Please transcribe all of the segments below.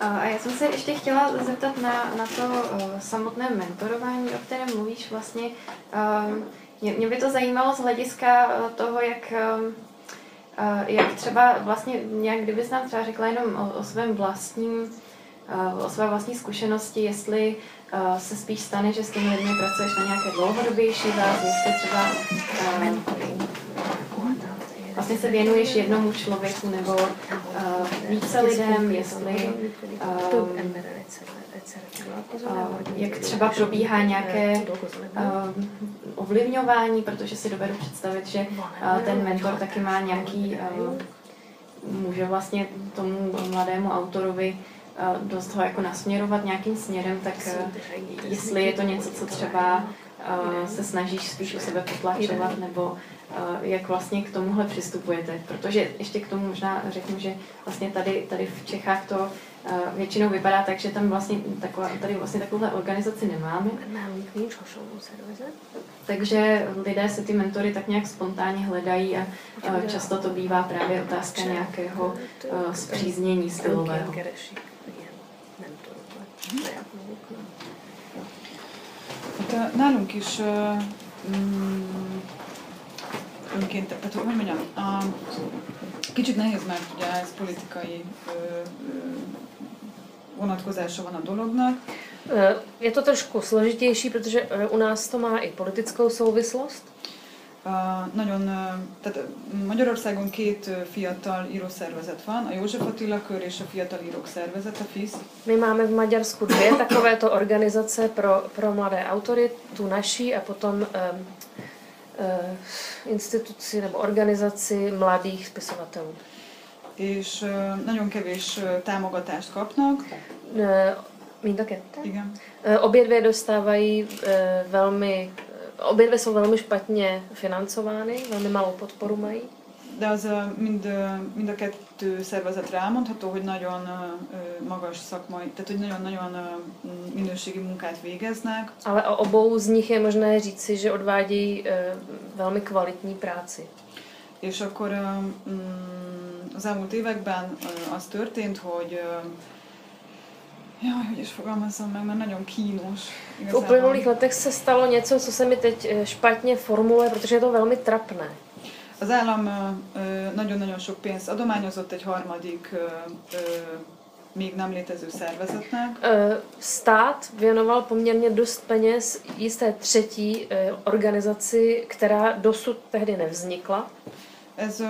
A já jsem se ještě chtěla zeptat na, na to uh, samotné mentorování, o kterém mluvíš vlastně. Uh, mě, by to zajímalo z hlediska toho, jak, uh, jak třeba vlastně nějak, kdybys nám třeba řekla jenom o, o svém vlastním, o své vlastní zkušenosti, jestli se spíš stane, že s těmi lidmi pracuješ na nějaké dlouhodobější bázi, jestli třeba uh, vlastně se věnuješ jednomu člověku nebo uh, více lidem, jestli uh, uh, jak třeba probíhá nějaké uh, ovlivňování, protože si dovedu představit, že uh, ten mentor taky má nějaký, uh, může vlastně tomu mladému autorovi dost ho jako nasměrovat nějakým směrem, tak jestli je to něco, co třeba se snažíš spíš u sebe potlačovat, nebo jak vlastně k tomuhle přistupujete. Protože ještě k tomu možná řeknu, že vlastně tady, tady v Čechách to většinou vypadá tak, že tam vlastně taková, tady vlastně takovouhle organizaci nemáme. Takže lidé se ty mentory tak nějak spontánně hledají a často to bývá právě otázka nějakého zpříznění stylového. Nálunk is önként, tehát hogy mondjam, a, kicsit nehéz, mert ugye ez politikai ö, ö, vonatkozása van a dolognak. Je to trošku složitější, protože u nás to má i politickou souvislost. Uh, nagyon, tehát Magyarországon két fiatal írószervezet van, a József Attila Kör és a Fiatal Írók Szervezet, a FIS. My máme v Maďarsku dvě takovéto organizace pro, pro mladé autory, tu naší a potom um, instituci nebo organizaci mladých spisovatelů. És uh, nagyon kevés uh, támogatást kapnak. Mind a kettő? Igen. Obě dvě dostávají velmi Obě dvě jsou velmi špatně financovány, velmi malou podporu mají. De az mind, mind a kettő szervezetre elmondható, hogy nagyon magas szakmai, tehát hogy nagyon-nagyon minőségi munkát végeznek. Ale o obou z nich je možné říci, že odvádějí velmi kvalitní práci. És akkor mm, az elmúlt években az történt, hogy Jaj, hogy is fogalmazzam meg, mert nagyon kínos. V uplynulých letech se stalo něco, co se mi teď eh, špatně formuluje, protože je to velmi trapné. Az állam nagyon-nagyon sok pénzt adományozott egy harmadik még nem létező szervezetnek. Stát věnoval poměrně dost peněz jisté třetí organizaci, která dosud tehdy nevznikla. Ez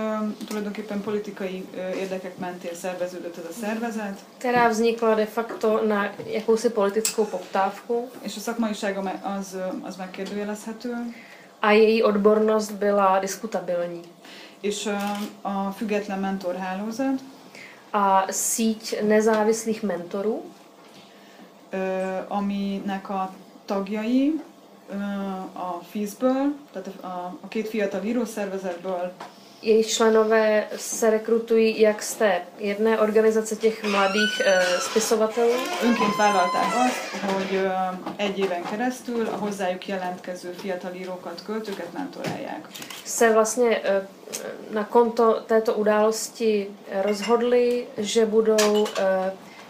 tulajdonképpen politikai érdekek mentén szerveződött ez a szervezet. Která vznikla de facto na jakousi politickou poptávku. És a szakmaisága az, az megkérdőjelezhető. A její odbornost byla diskutabilní. És a független mentorhálózat. A síť nezávislých mentorů. Aminek a tagjai a FIS-ből, tehát a, a két fiatal írószervezetből jejich členové se rekrutují jak z té jedné organizace těch mladých uh, spisovatelů. Önként vállalták azt, hogy uh, egy éven keresztül a hozzájuk jelentkező fiatal írókat, költőket mentorálják. Se vlastně uh, na konto této události rozhodli, že budou uh,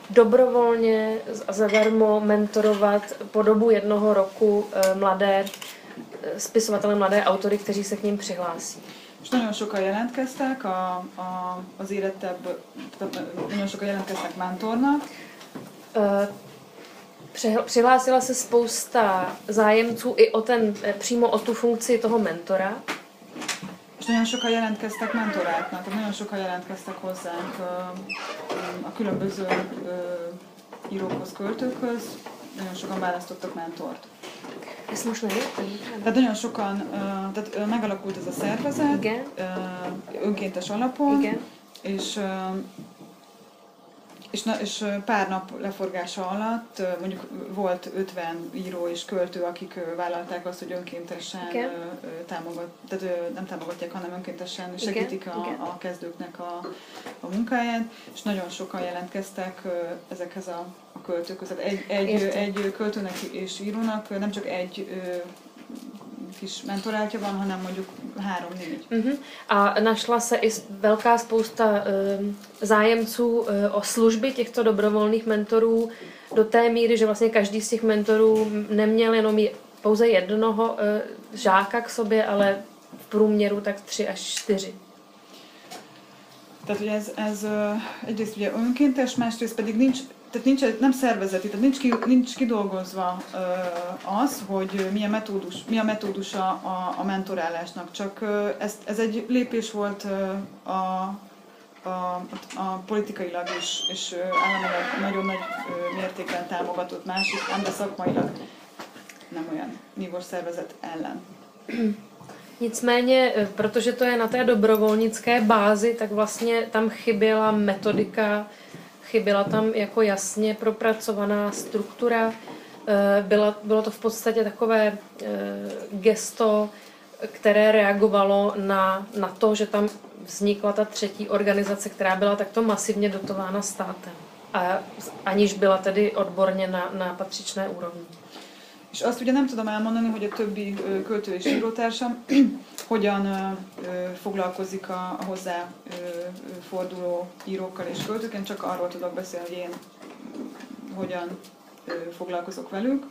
dobrovolně a zadarmo mentorovat po dobu jednoho roku mladé spisovatele, mladé autory, kteří se k ním přihlásí. És nagyon sokan jelentkeztek a, a, az érettebb, nagyon sokan jelentkeztek mentornak. Přihlásila se spousta zájemců i o ten, e, přímo o tu funkci toho mentora. És nagyon sokan jelentkeztek mentoráknak, nagyon sokan jelentkeztek hozzánk a különböző írókhoz, költőkhöz, nagyon sokan választottak mentort. Ezt most nem értem? Tehát nagyon sokan, tehát megalakult ez a szervezet, Igen. önkéntes alapon, Igen. és és, na, és pár nap leforgása alatt mondjuk volt 50 író és költő, akik vállalták azt, hogy önkéntesen Igen. támogat, tehát nem támogatják, hanem önkéntesen segítik a, a kezdőknek a, a munkáját, és nagyon sokan jelentkeztek ezekhez a, a költőkhöz. Egy, egy, egy költőnek és írónak nem csak egy kis mentoráltja van, hanem mondjuk három-négy. Uh-huh. A našla se i velká spousta uh, zájemců uh, o služby těchto dobrovolných mentorů do té míry, že vlastně každý z těch mentorů neměl jenom je, pouze jednoho uh, žáka k sobě, ale v průměru tak tři až čtyři. Tehát ugye ez, ez egyrészt ugye önkéntes, másrészt pedig nincs, tehát nincs, nem szervezeti, tehát nincs, ki, nincs kidolgozva az, hogy milyen metódus, mi a metódusa a, a mentorálásnak, csak ez, ez egy lépés volt a, a, a politikailag is, és államilag nagyon nagy mértékben támogatott másik, de szakmailag nem olyan nívós szervezet ellen. Nicméně, eh, protože to je na té dobrovolnické bázi, tak vlastně tam chyběla metodika, chyběla tam jako jasně propracovaná struktura. Eh, bylo, bylo to v podstatě takové eh, gesto, které reagovalo na, na to, že tam vznikla ta třetí organizace, která byla takto masivně dotována státem. A aniž byla tedy odborně na, na patřičné úrovni. És azt ugye nem tudom elmondani, hogy a többi költő és írótársam hogyan foglalkozik a, hozzá forduló írókkal és költőkkel, csak arról tudok beszélni, hogy én hogyan foglalkozok velük.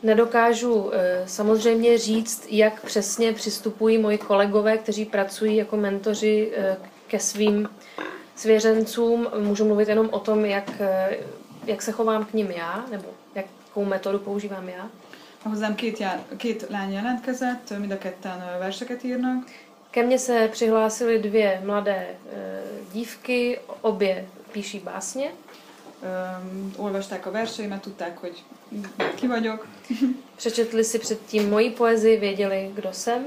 Nedokážu samozřejmě říct, jak přesně přistupují moji kolegové, kteří pracují jako mentoři ke svým svěřencům. Můžu mluvit jenom o tom, jak, jak se chovám k ním já, nebo jakou metodu používám já. Hozzám két, já, két lány jelentkezett, mind a ketten verseket írnak. Ke mně se přihlásily dvě mladé dívky, obě píší básně. Um, olvasták a verseimet, tudták, hogy ki vagyok. Přečetli si předtím moji poezii, věděli, kdo jsem.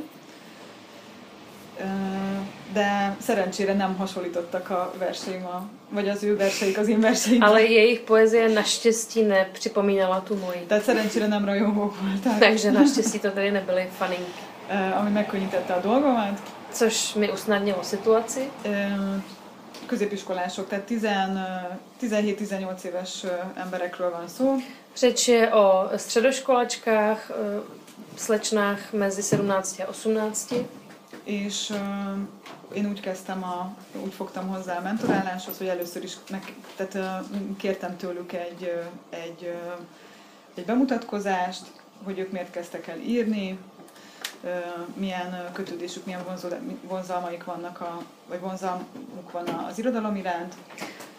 De szerencsére nem hasonlítottak a verseim a, vagy az ő verseik az én verseim. Ale jejich poezie naštěstí nepřipomínala tu moji. Tehát szerencsére nem rajongók voltak. Takže naštěstí to tady nebyly faninky. Uh, ami megkönnyítette a dolgomat. Což mi usnadnilo situaci. Uh, középiskolások, tehát 17-18 éves emberekről van szó. Řeč je o středoškolačkách, slečnách mezi 17 a 18 és uh, én úgy kezdtem, a, úgy fogtam hozzá a mentoráláshoz, hogy először is meg, tehát, uh, kértem tőlük egy, egy, uh, egy bemutatkozást, hogy ők miért kezdtek el írni, milyen kötődésük, milyen vonzalmaik vannak, a, vagy vonzalmuk van az irodalom iránt.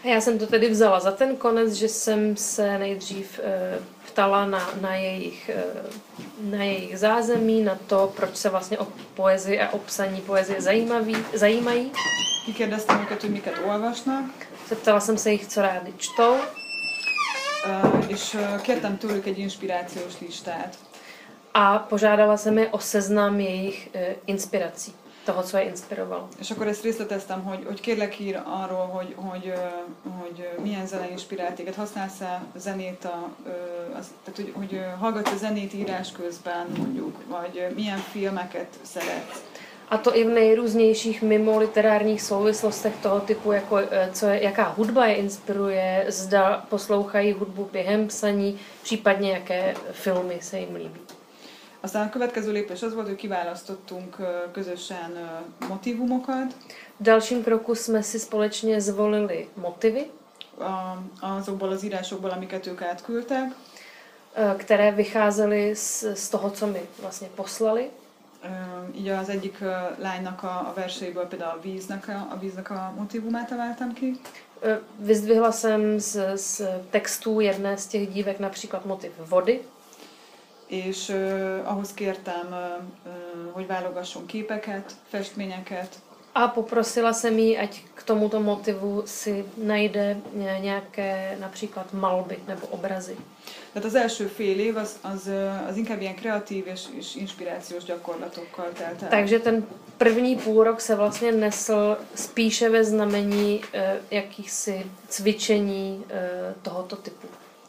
Já jsem to tedy vzala za ten konec, že jsem se nejdřív uh, ptala na, na, jejich, eh, na jejich zázemí, na to, proč se vlastně o poezii a o psaní poezie zajímaví, zajímají. Hogy miket olvasnak. Zeptala jsem se jich, co rádi čtou. Uh, és kértem tőlük egy inspirációs listát. A požádala jsem je o seznam jejich uh, inspirací toho, co je inspirovalo. És akkor ezt részleteztem, hogy, hogy kérlek ír arról, hogy, hogy, hogy milyen zene inspirált téged, használsz-e zenét, a, az, tehát hogy, hogy hallgatsz a zenét írás közben mondjuk, vagy milyen filmeket szeretsz. A to i v nejrůznějších mimo literárních souvislostech toho typu, jako co je, jaká hudba je inspiruje, zda poslouchají hudbu během psaní, případně jaké filmy se jim líbí. Aztán a következő lépés az volt, hogy kiválasztottunk közösen motivumokat. V dalším kroku jsme si společně zvolili motivy. Azokból az írásokból, amiket ők átküldtek. Které vycházely z, z toho, co mi vlastně poslali. Így az egyik lánynak a, a verseiből például a víznek a, a víznek a motivumát találtam ki. Vyzdvihla jsem z, z textů jedné z těch dívek například motiv vody és uh, ahhoz kértem, uh, hogy válogasson képeket, festményeket. A poprosila jsem jí, ať k tomuto motivu si najde nějaké například malby nebo obrazy. Tehát az első fél év az, az, az inkább ilyen kreatív és, és inspirációs gyakorlatokkal telt el. Takže ten první půlrok se vlastně nesl spíše ve znamení uh, jakýchsi cvičení uh, tohoto typu.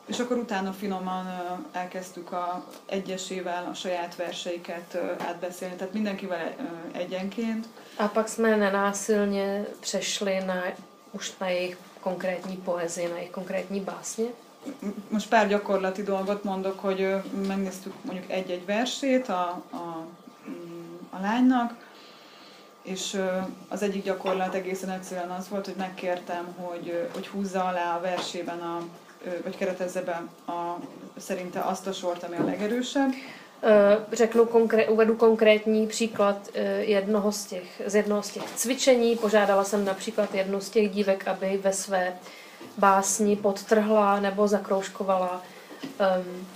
És akkor utána finoman elkezdtük a egyesével a saját verseiket átbeszélni, tehát mindenkivel egyenként. A pak jsme nenásilně přešli na, už na jejich konkrétní poezii, na jejich konkrétní básně. Most pár gyakorlati dolgot mondok, hogy megnéztük mondjuk egy-egy versét a, a a lánynak, és az egyik gyakorlat egészen egyszerűen az volt, hogy megkértem, hogy, hogy húzza alá a versében, a, vagy keretezze be a, szerinte azt a sort, ami a legerősebb. Řeknu konkré- uvedu konkrétní příklad jednoho z těch, z jednoho z těch cvičení. Požádala jsem například jednu z těch dívek, aby ve své básni podtrhla nebo zakroužkovala um,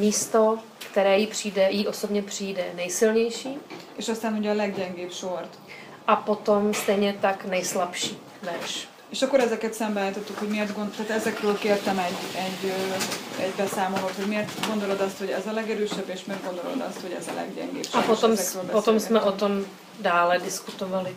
místo, které jí přijde, jí osobně přijde nejsilnější. És aztán ugye a leggyengébb sort. A potom stejně tak nejslabší verš. És akkor ezeket szembeállítottuk, hogy miért gond, tehát ezekről kértem egy, egy, egy beszámolót, hogy miért gondolod azt, hogy ez a legerősebb, és miért gondolod azt, hogy ez a leggyengébb. A potom, potom jsme o tom dále diskutovali.